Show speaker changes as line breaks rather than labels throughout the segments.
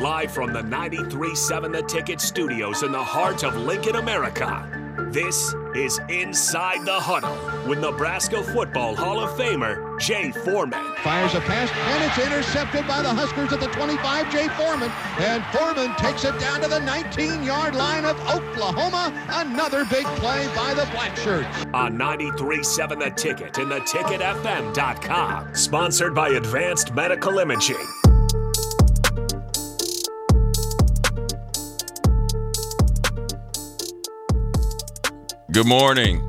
Live from the 93.7 The Ticket Studios in the heart of Lincoln, America. This is Inside the Huddle with Nebraska Football Hall of Famer Jay Foreman.
Fires a pass, and it's intercepted by the Huskers at the 25, Jay Foreman. And Foreman takes it down to the 19-yard line of Oklahoma. Another big play by the Black Shirts.
On 93.7 The Ticket and theticketfm.com. Sponsored by Advanced Medical Imaging.
Good morning.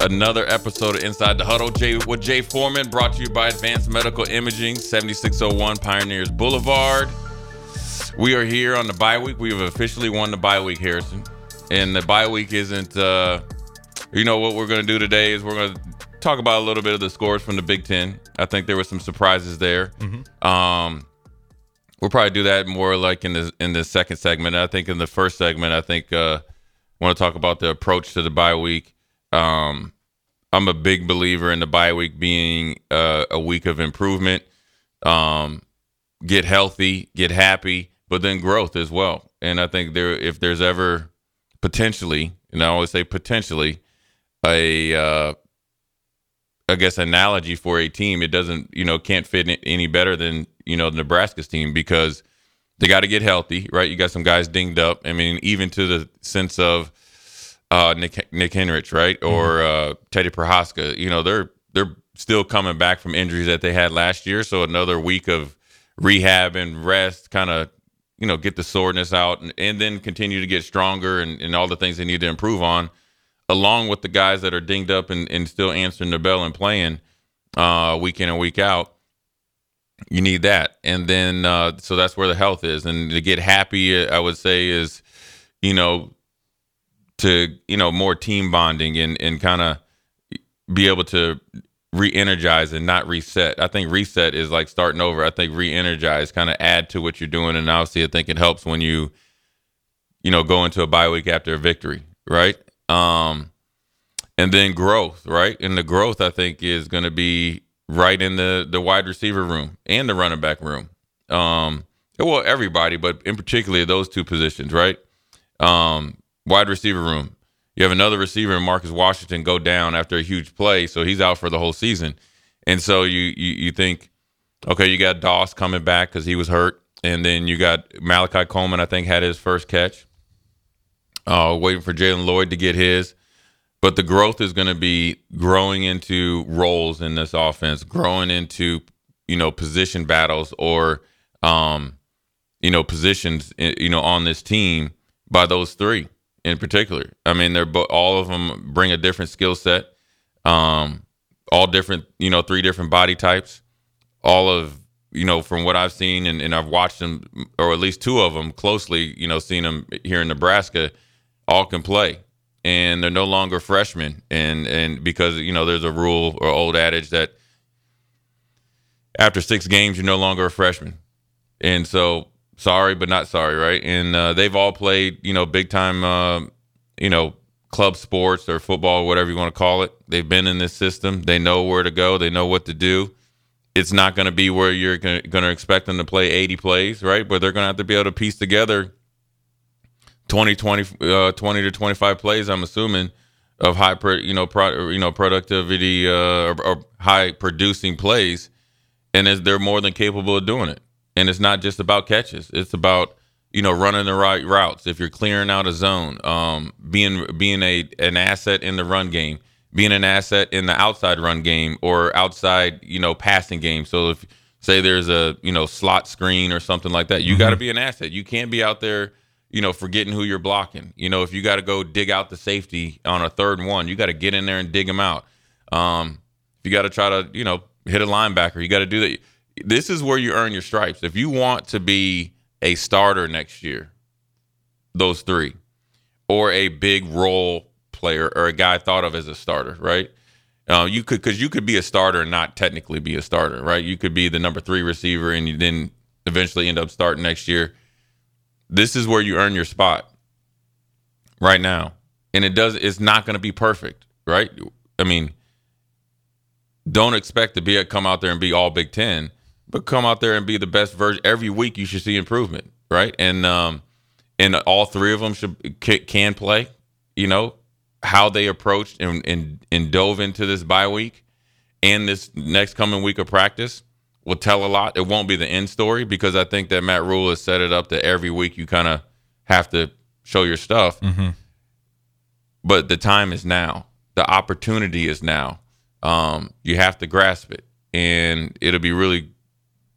Another episode of Inside the Huddle Jay, with Jay Foreman, brought to you by Advanced Medical Imaging, 7601 Pioneers Boulevard. We are here on the bye week. We have officially won the bye week, Harrison. And the bye week isn't, uh, you know, what we're going to do today is we're going to talk about a little bit of the scores from the Big Ten. I think there were some surprises there. Um, we'll probably do that more like in the in the second segment. I think in the first segment, I think uh, want to talk about the approach to the bye week. Um, I'm a big believer in the bye week being uh, a week of improvement. Um, get healthy, get happy, but then growth as well. And I think there, if there's ever potentially, and I always say potentially, a uh, I guess analogy for a team, it doesn't you know can't fit any better than you know Nebraska's team because they got to get healthy, right? You got some guys dinged up. I mean, even to the sense of uh, Nick Nick Henrich, right, or uh, Teddy Prochazka. You know, they're they're still coming back from injuries that they had last year. So another week of rehab and rest, kind of you know get the soreness out, and, and then continue to get stronger and, and all the things they need to improve on, along with the guys that are dinged up and, and still answering the bell and playing uh, week in and week out you need that. And then uh, so that's where the health is. And to get happy i would say is you know to you know more team bonding and and kind of be able to re-energize and not reset. I think reset is like starting over. I think re-energize kind of add to what you're doing. And obviously i think it helps when you you know go into a bye week after a victory right? Um and then growth right? And the growth i think is going to be right in the the wide receiver room and the running back room. Um, well, everybody, but in particular those two positions, right? Um, wide receiver room. You have another receiver, Marcus Washington, go down after a huge play, so he's out for the whole season. And so you you, you think, okay, you got Doss coming back because he was hurt, and then you got Malachi Coleman. I think had his first catch. Uh, waiting for Jaylen Lloyd to get his but the growth is going to be growing into roles in this offense, growing into you know position battles or um, you know positions you know on this team by those three in particular. I mean, they're bo- all of them bring a different skill set, um, all different you know three different body types, all of you know from what I've seen and, and I've watched them or at least two of them closely. You know, seen them here in Nebraska, all can play and they're no longer freshmen. And and because you know there's a rule or old adage that after six games you're no longer a freshman. And so sorry but not sorry right? And uh, they've all played you know big time uh, you know club sports or football whatever you want to call it. They've been in this system. They know where to go. They know what to do. It's not going to be where you're going to expect them to play 80 plays right? But they're going to have to be able to piece together 20, 20, uh, 20 to 25 plays, I'm assuming, of high, pro, you know, pro, you know, productivity uh, or, or, high producing plays, and they're more than capable of doing it. And it's not just about catches; it's about you know running the right routes. If you're clearing out a zone, um, being being a an asset in the run game, being an asset in the outside run game or outside you know passing game. So if say there's a you know slot screen or something like that, you mm-hmm. got to be an asset. You can't be out there you know, forgetting who you're blocking. You know, if you got to go dig out the safety on a third and one, you got to get in there and dig them out. Um, if you got to try to, you know, hit a linebacker, you got to do that. This is where you earn your stripes. If you want to be a starter next year, those three, or a big role player or a guy thought of as a starter, right? Uh, you could because you could be a starter and not technically be a starter, right? You could be the number three receiver and you then eventually end up starting next year this is where you earn your spot right now. And it does it's not going to be perfect, right? I mean, don't expect to be a come out there and be all Big 10, but come out there and be the best version every week you should see improvement. right? And um, and all three of them should can play. You know how they approached and and, and dove into this bye week and this next coming week of practice will tell a lot. It won't be the end story because I think that Matt Rhule has set it up that every week you kind of have to show your stuff.
Mm-hmm.
But the time is now. The opportunity is now. Um, you have to grasp it, and it'll be really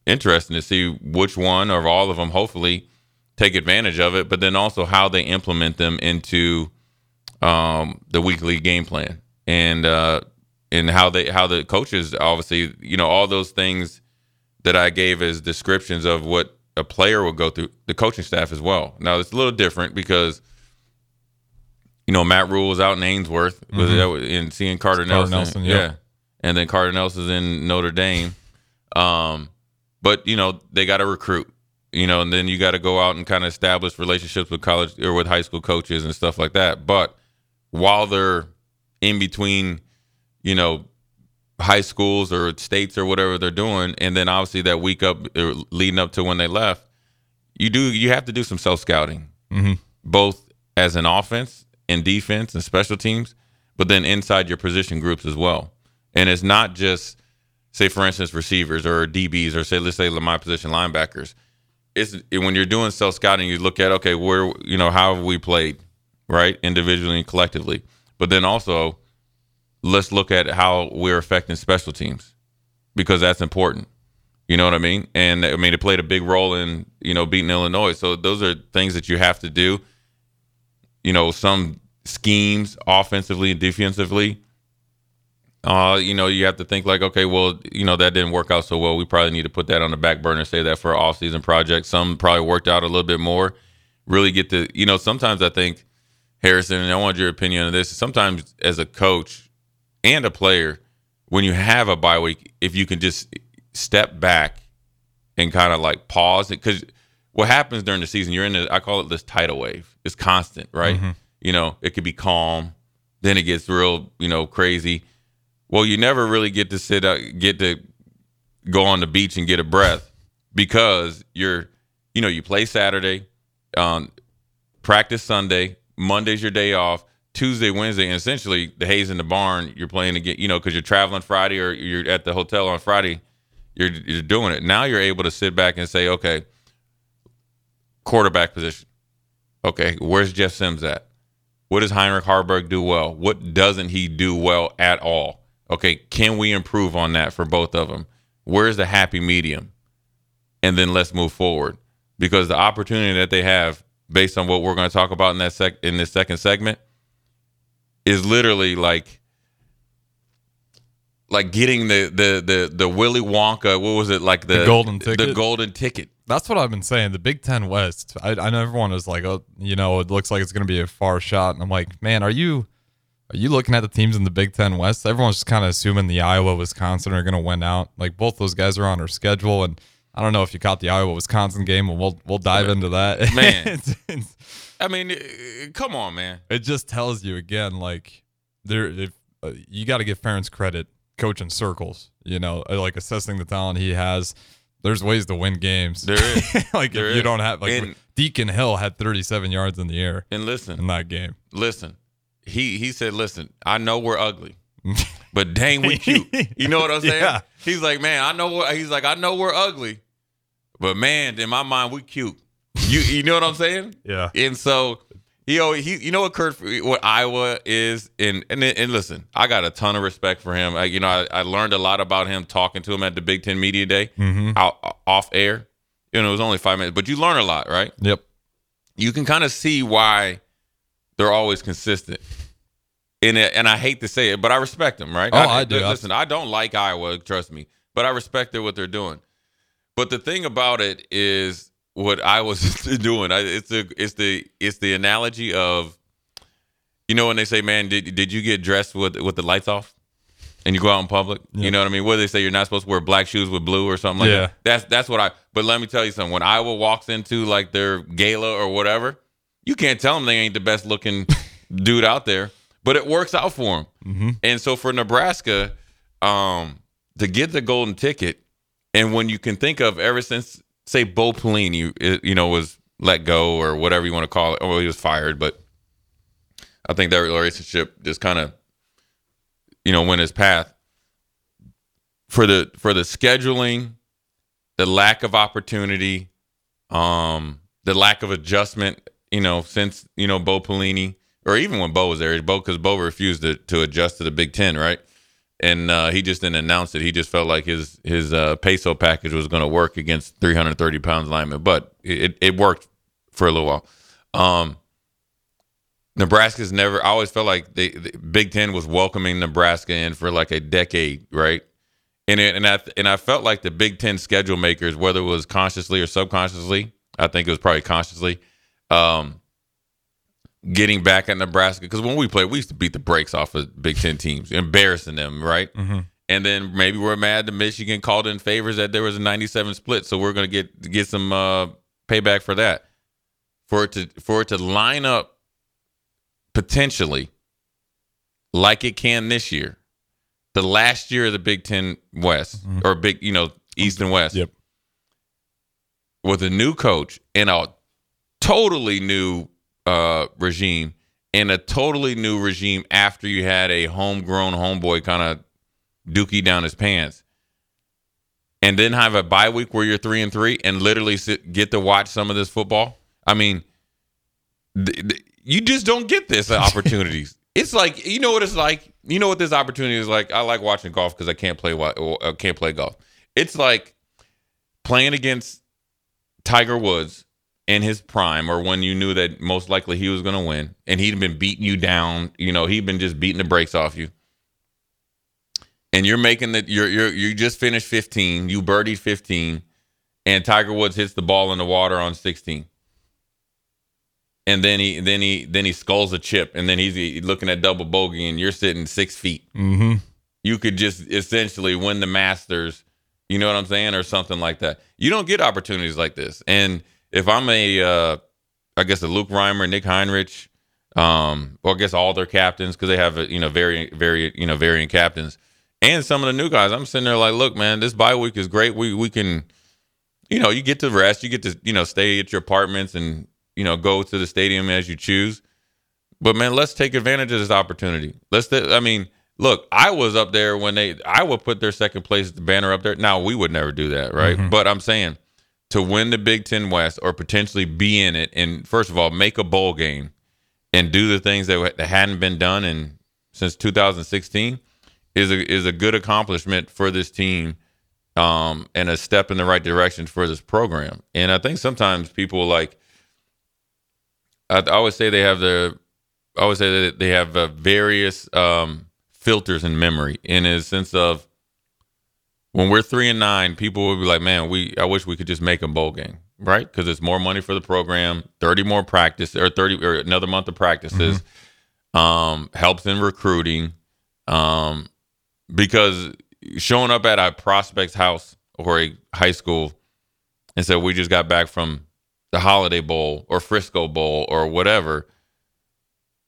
interesting to see which one or all of them, hopefully, take advantage of it. But then also how they implement them into um, the weekly game plan and uh, and how they how the coaches obviously you know all those things that I gave as descriptions of what a player will go through the coaching staff as well. Now it's a little different because you know Matt Rhule was out in Ainsworth mm-hmm. in seeing Carter, Carter Nelson, Nelson yep. yeah, and then Carter Nelson's in Notre Dame. Um, but you know they got to recruit, you know, and then you got to go out and kind of establish relationships with college or with high school coaches and stuff like that. But while they're in between, you know, high schools or states or whatever they're doing, and then obviously that week up leading up to when they left, you do you have to do some self scouting,
mm-hmm.
both as an offense and defense and special teams, but then inside your position groups as well. And it's not just say for instance receivers or DBs or say let's say my position linebackers. It's when you're doing self scouting, you look at okay where you know how have we played, right, individually and collectively, but then also let's look at how we're affecting special teams because that's important. You know what I mean? And I mean, it played a big role in you know beating Illinois. So those are things that you have to do. You know, some schemes offensively and defensively. Uh, you know, you have to think like, okay, well, you know, that didn't work out so well. We probably need to put that on the back burner, say that for an off-season project. Some probably worked out a little bit more. Really get to, you know, sometimes I think Harrison, and I want your opinion on this. Sometimes as a coach, and a player when you have a bye week, if you can just step back and kind of like pause it, because what happens during the season, you're in the, I call it this tidal wave. It's constant, right?
Mm-hmm.
You know, it could be calm, then it gets real, you know, crazy. Well, you never really get to sit, up, get to go on the beach and get a breath because you're, you know, you play Saturday, um, practice Sunday, Monday's your day off. Tuesday, Wednesday, and essentially the hay's in the barn. You're playing again, you know, because you're traveling Friday or you're at the hotel on Friday. You're you're doing it now. You're able to sit back and say, okay, quarterback position. Okay, where's Jeff Sims at? What does Heinrich Haarberg do well? What doesn't he do well at all? Okay, can we improve on that for both of them? Where's the happy medium? And then let's move forward because the opportunity that they have, based on what we're going to talk about in that sec in this second segment is literally like like getting the the the the Willy Wonka. What was it like the,
the golden ticket?
The golden ticket.
That's what I've been saying. The Big Ten West. I, I know everyone is like, oh, you know, it looks like it's going to be a far shot, and I'm like, man, are you are you looking at the teams in the Big Ten West? Everyone's just kind of assuming the Iowa Wisconsin are going to win out. Like both those guys are on our schedule, and I don't know if you caught the Iowa Wisconsin game, and we'll we'll dive into that.
Man, I mean, come on, man.
It just tells you again, like there, if, uh, you got to give Ferentz credit coaching circles. You know, uh, like assessing the talent he has. There's ways to win games.
There is.
like
there
if
is.
you don't have like and, Deacon Hill had 37 yards in the air.
And listen,
in that game,
listen, he he said, "Listen, I know we're ugly." but dang, we cute. You know what I'm saying?
Yeah.
He's like, man, I know. He's like, I know we're ugly, but man, in my mind, we cute. You you know what I'm saying?
Yeah.
And so he he you know what Kurt what Iowa is and and and listen, I got a ton of respect for him. I, you know, I, I learned a lot about him talking to him at the Big Ten Media Day
mm-hmm.
out, off air. You know, it was only five minutes, but you learn a lot, right?
Yep.
You can kind of see why they're always consistent. And and I hate to say it, but I respect them, right?
Oh, I, I do.
Listen, I don't like Iowa, trust me, but I respect what they're doing. But the thing about it is what I was doing. I, it's the it's the it's the analogy of, you know, when they say, "Man, did did you get dressed with with the lights off?" And you go out in public, yeah. you know what I mean? What do they say you're not supposed to wear black shoes with blue or something like
yeah.
that. That's that's what I. But let me tell you something. When Iowa walks into like their gala or whatever, you can't tell them they ain't the best looking dude out there. But it works out for them.
Mm-hmm.
And so for Nebraska, um, to get the golden ticket, and when you can think of ever since say Bo Pelini, you know, was let go or whatever you want to call it. Well, he was fired, but I think that relationship just kind of, you know, went his path. For the for the scheduling, the lack of opportunity, um, the lack of adjustment, you know, since you know Bo Pelini, or even when Bo was there, Bo because Bo refused to, to adjust to the Big Ten, right? And uh, he just didn't announce it. He just felt like his his uh, peso package was going to work against 330 pounds linemen, but it, it worked for a little while. Um, Nebraska's never. I always felt like the Big Ten was welcoming Nebraska in for like a decade, right? And it, and I and I felt like the Big Ten schedule makers, whether it was consciously or subconsciously, I think it was probably consciously, um, getting back at Nebraska because when we played, we used to beat the brakes off of Big Ten teams, embarrassing them, right?
Mm-hmm.
And then maybe we're mad that Michigan called in favors that there was a 97 split, so we're going to get get some uh, payback for that. For it to for it to line up potentially like it can this year, the last year of the Big Ten West
Mhm.
or Big, you know, East and West,
Yep.
with a new coach and a totally new uh, regime and a totally new regime after you had a homegrown homeboy kind of dookie down his pants. And then have a bye week where you're three and three and literally sit, get to watch some of this football. I mean, th- th- you just don't get this opportunities. it's like you know what it's like. You know what this opportunity is like. I like watching golf because I can't play. wa- uh, can't play golf. It's like playing against Tiger Woods in his prime, or when you knew that most likely he was going to win, and he'd been beating you down. You know, he'd been just beating the brakes off you. And you're making that you're you're you just finished 15, you birdied 15, and Tiger Woods hits the ball in the water on 16 and then he then he then he skulls a chip, and then he's looking at double bogey, and you're sitting six feet.
Mm-hmm.
You could just essentially win the Masters, you know what I'm saying, or something like that. You don't get opportunities like this. And if I'm a, uh, I guess a Luke Reimer, Nick Henrich, um, or I guess all their captains because they have a, you know very very you know varying captains, and some of the new guys, I'm sitting there like, look, man, this bye week is great. We we can, you know, you get to rest, you get to you know stay at your apartments and you know go to the stadium as you choose. But man, let's take advantage of this opportunity. Let's. th- I mean, look, I was up there when they. I would put their second place banner up there. Now we would never do that, right?
Mhm.
But I'm saying to win the Big Ten West or potentially be in it, and first of all, make a bowl game and do the things that, that hadn't been done in since 2016 is a is a good accomplishment for this team. Um, and a step in the right direction for this program. And I think sometimes people like I, I always say they have the I always say that they have uh, various um, filters in memory in a sense of when we're three and nine, people will be like, "Man, we I wish we could just make a bowl game, right? Because it's more money for the program, thirty more practice or thirty or another month of practices, um, helps in recruiting, um, because showing up at a prospect's house or a high school and said we just got back from the Holiday Bowl or Frisco Bowl or whatever,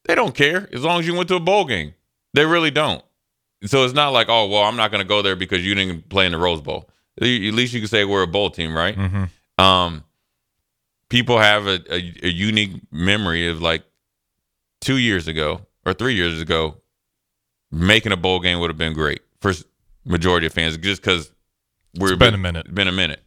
they don't care as long as you went to a bowl game. They really don't. So it's not like, oh, well, I'm not going to go there because you didn't play in the Rose Bowl. At least you can say we're a bowl team, right?
Mm-hmm.
Um, people have a, a, a unique memory of like two years ago or three years ago, making a bowl game would have been great for majority of fans just because we're
It's been a minute.
Been a minute.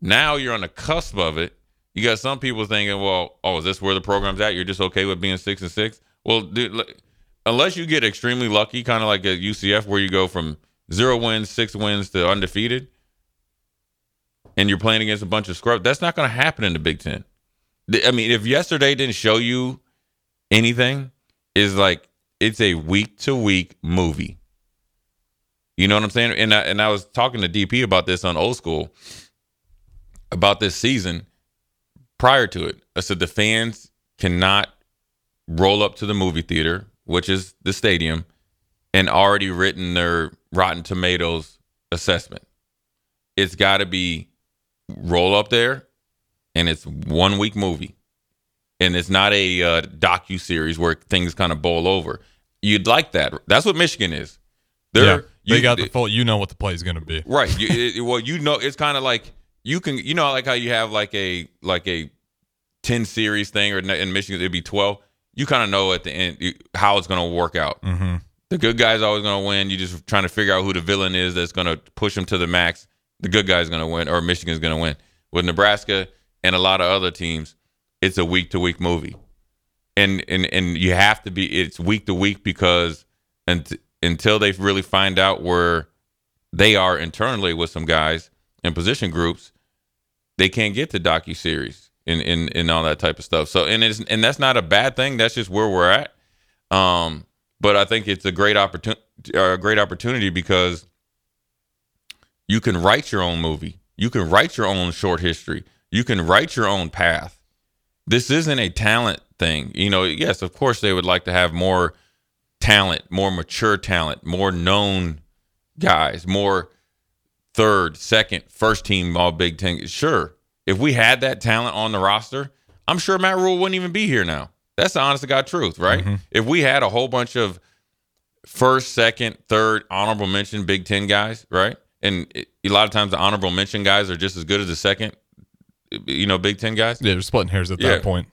Now you're on the cusp of it. You got some people thinking, well, oh, is this where the program's at? You're just okay with being six and six? Well, dude, look, unless you get extremely lucky, kind of like a UCF, where you go from zero wins, six wins to undefeated, and you're playing against a bunch of scrubs, that's not going to happen in the Big Ten. I mean, if yesterday didn't show you anything, is like it's a week to week movie. You know what I'm saying? And I, and I was talking to DP about this on Old School about this season prior to it. I said the fans cannot roll up to the movie theater, which is the stadium, and already written their Rotten Tomatoes assessment. It's got to be roll up there, and it's one week movie, and it's not a uh, docu series where things kind of bowl over. You'd like that. That's what Michigan is. They're,
yeah, they
you-
got the full. You know what the play is going to be.
Right. You, it, well, you know, it's kind of like you can, you know, like how you have like a like a 10 series thing, or in Michigan it'd be 12. You kind of know at the end how it's going to work out.
Mm-hmm.
The good guy's always going to win. You're just trying to figure out who the villain is that's going to push him to the max. The good guy's going to win, or Michigan's going to win. With Nebraska and a lot of other teams, it's a week to week movie, and and and you have to be. It's week to week because and until they really find out where they are internally with some guys in position groups, they can't get to docu series and, and and all that type of stuff. So and it's and that's not a bad thing. That's just where we're at. Um, but I think it's a great opportunity, a great opportunity because you can write your own movie. You can write your own short history. You can write your own path. This isn't a talent thing. You know, yes, of course they would like to have more talent, more mature talent, more known guys, more third, second, first team all Big Ten. Sure. If we had that talent on the roster, I'm sure Matt Rhule wouldn't even be here now. That's the honest to God truth, right?
Mm-hmm.
If we had a whole bunch of first, second, third, honorable mention Big Ten guys, right? And it, a lot of times the honorable mention guys are just as good as the second, you know, Big Ten guys.
Yeah, they're splitting hairs at
Yeah.
that point.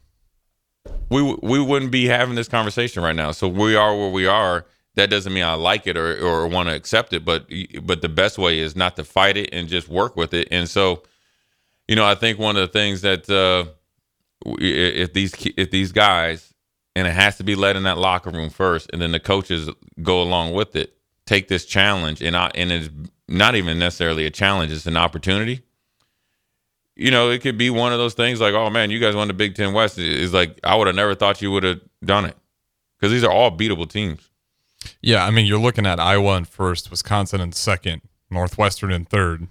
We we wouldn't be having this conversation right now. So we are where we are. That doesn't mean I like it or or want to accept it, but but the best way is not to fight it and just work with it. And so, you know, I think one of the things that uh, if these if these guys and it has to be led in that locker room first, and then the coaches go along with it, take this challenge, and I and it's not even necessarily a challenge; it's an opportunity. You know, it could be one of those things like, "Oh man, you guys won the Big Ten West." Is like I would have never thought you would have done it because these are all beatable teams.
Yeah, I mean, you're looking at Iowa in first, Wisconsin in second, Northwestern in third.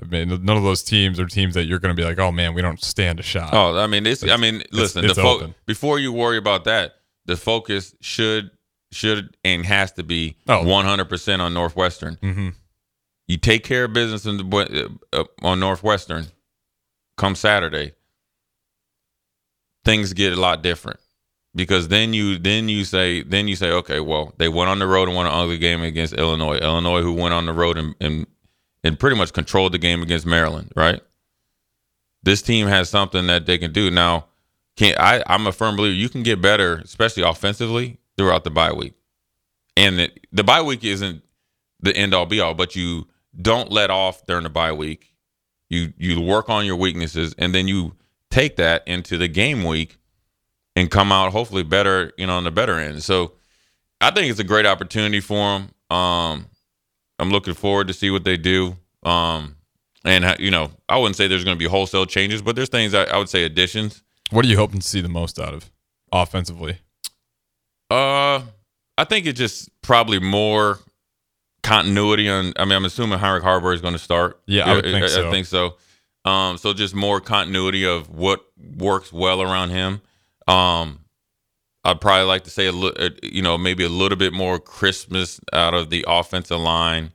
I mean, none of those teams are teams that you're going to be like, oh man, we don't stand a shot.
Oh, I mean, it's. I mean, listen.
it's
the fo- before you worry about that, the focus should should and has to be
Oh.
100 percent on Northwestern.
Mm-hmm.
You take care of business in the, uh, on Northwestern. Come Saturday, things get a lot different because then you then you say then you say okay, well they went on the road and won an ugly game against Illinois. Illinois who went on the road and and, and pretty much controlled the game against Maryland, right? This team has something that they can do now. Can I? I'm a firm believer you can get better, especially offensively, throughout the bye week. And the, the bye week isn't the end all be all, but you don't let off during the bye week. You you work on your weaknesses, and then you take that into the game week and come out hopefully better, you know, on the better end. So I think it's a great opportunity for them. Um, I'm looking forward to see what they do. Um, and you know, I wouldn't say there's going to be wholesale changes, but there's things I, I would say additions.
What are you hoping to see the most out of offensively?
Uh, I think it's just probably more continuity on. I mean, I'm assuming Heinrich Haarberg is going to start.
Yeah, I think
I,
so.
think so. Um, so just more continuity of what works well around him. Um, I'd probably like to say a little, you know, maybe a little bit more Christmas out of the offensive line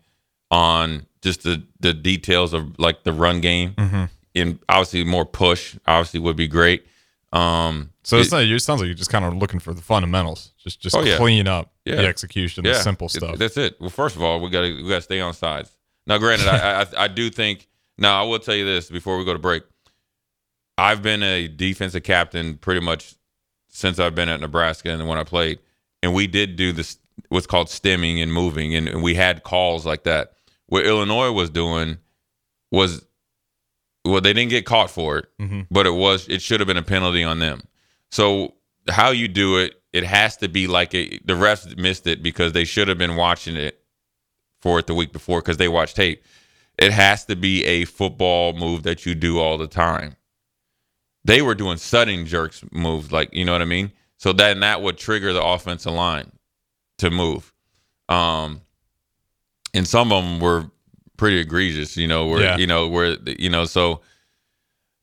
on just the the details of like the run game,
Mm-hmm.
and obviously more push. Obviously would be great. Um,
So it's
it-
not, it sounds like you're just kind of looking for the fundamentals, just just
Oh, yeah.
clean up
Yeah.
the execution, the simple
it-
stuff.
That's it. Well, first of all, we got to we got to stay on sides. Now, granted, I, I I do think. Now, I will tell you this before we go to break. I've been a defensive captain pretty much since I've been at Nebraska and when I played, and we did do this what's called stemming and moving, and, and we had calls like that. What Illinois was doing was, well, they didn't get caught for it,
Mhm.
but it was it should have been a penalty on them. So how you do it, it has to be like a the refs missed it because they should have been watching it for it the week before because they watched tape. It has to be a football move that you do all the time. They were doing sudden jerks moves, like you know what I mean. So then that would trigger the offensive line to move. Um, and some of them were pretty egregious, you know, where
Yeah.
you know where you know so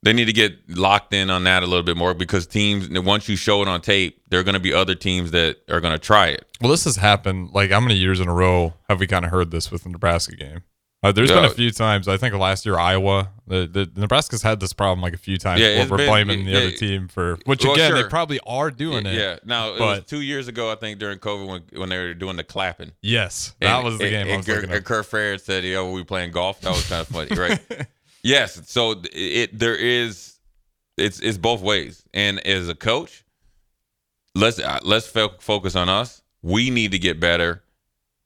they need to get locked in on that a little bit more because teams once you show it on tape, there are going to be other teams that are going to try it.
Well, this has happened. Like, how many years in a row have we kind of heard this with the Nebraska game? Uh, there's been a few times. I think last year Iowa, the, the Nebraska's had this problem like a few times
Yeah,
where we're
been-
blaming the
yeah,
other team for which
well,
again they probably are doing it.
Yeah. Now it was
but-
two years ago, I think, during COVID when when they were doing the clapping.
Yes, that
And-
was the
and-
game I
And,
was
Kurt,
looking
and. Kirk Ferentz said, "Yo, we playing golf." That was kind of funny, right? yes. So it there is it's it's both ways. And as a coach, let's uh, let's fo- focus on us. We need to get better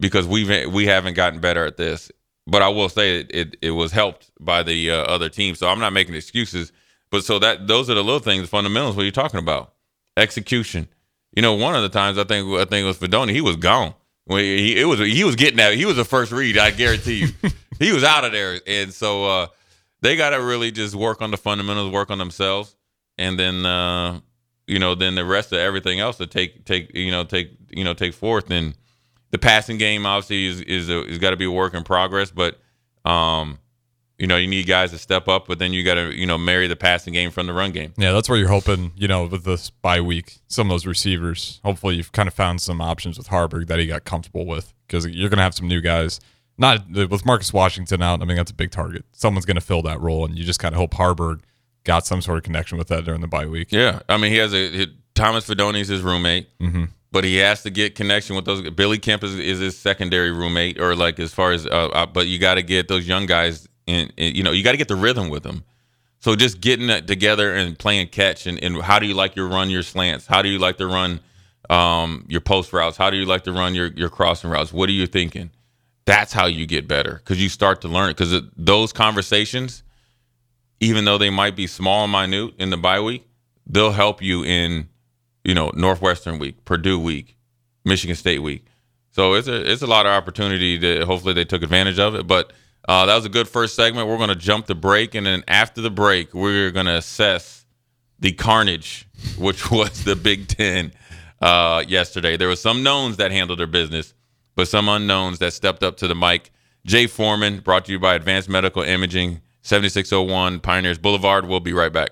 because we've we haven't gotten better at this. But I will say it it, it was helped by the uh, other team. So I'm not making excuses. But so that those are the little things, the fundamentals. What you're talking about, execution. You know, one of the times I think I think it was Fidone. He was gone. When he it was he was getting that he was the first read. I guarantee you, he was out of there. And so uh, they got to really just work on the fundamentals, work on themselves, and then uh, you know then the rest of everything else to take take you know take you know take forth. And the passing game obviously is is a, is got to be a work in progress, but um, you know you need guys to step up, but then you got to you know marry the passing game from the run game.
Yeah, that's where you're hoping, you know, with this bye week, some of those receivers. Hopefully, you've kind of found some options with Haarberg that he got comfortable with because you're going to have some new guys. Not with Marcus Washington out. I mean, that's a big target. Someone's going to fill that role, and you just kind of hope Haarberg got some sort of connection with that during the bye week.
Yeah, I mean he has a Thomas Fidone is his roommate, mm-hmm. But he has to get connection with those. Billy Kemp is, is his secondary roommate, or like as far as, uh, uh, but you got to get those young guys in. in you know, you got to get the rhythm with them. So just getting that together and playing catch, and, and how do you like your run your slants? How do you like to run um, your post routes? How do you like to run your your crossing routes? What are you thinking? That's how you get better because you start to learn it. Because those conversations, even though they might be small and minute in the bye week, they'll help you in, you know, Northwestern week, Purdue week, Michigan State week. So it's a it's a lot of opportunity that hopefully they took advantage of it. But uh, that was a good first segment. We're going to jump the break, and then after the break, we're going to assess the carnage, which was the Big Ten uh, yesterday. There were some knowns that handled their business but some unknowns that stepped up to the mic. Jay Foreman, brought to you by Advanced Medical Imaging, 7601 Pioneers Boulevard. We'll be right back.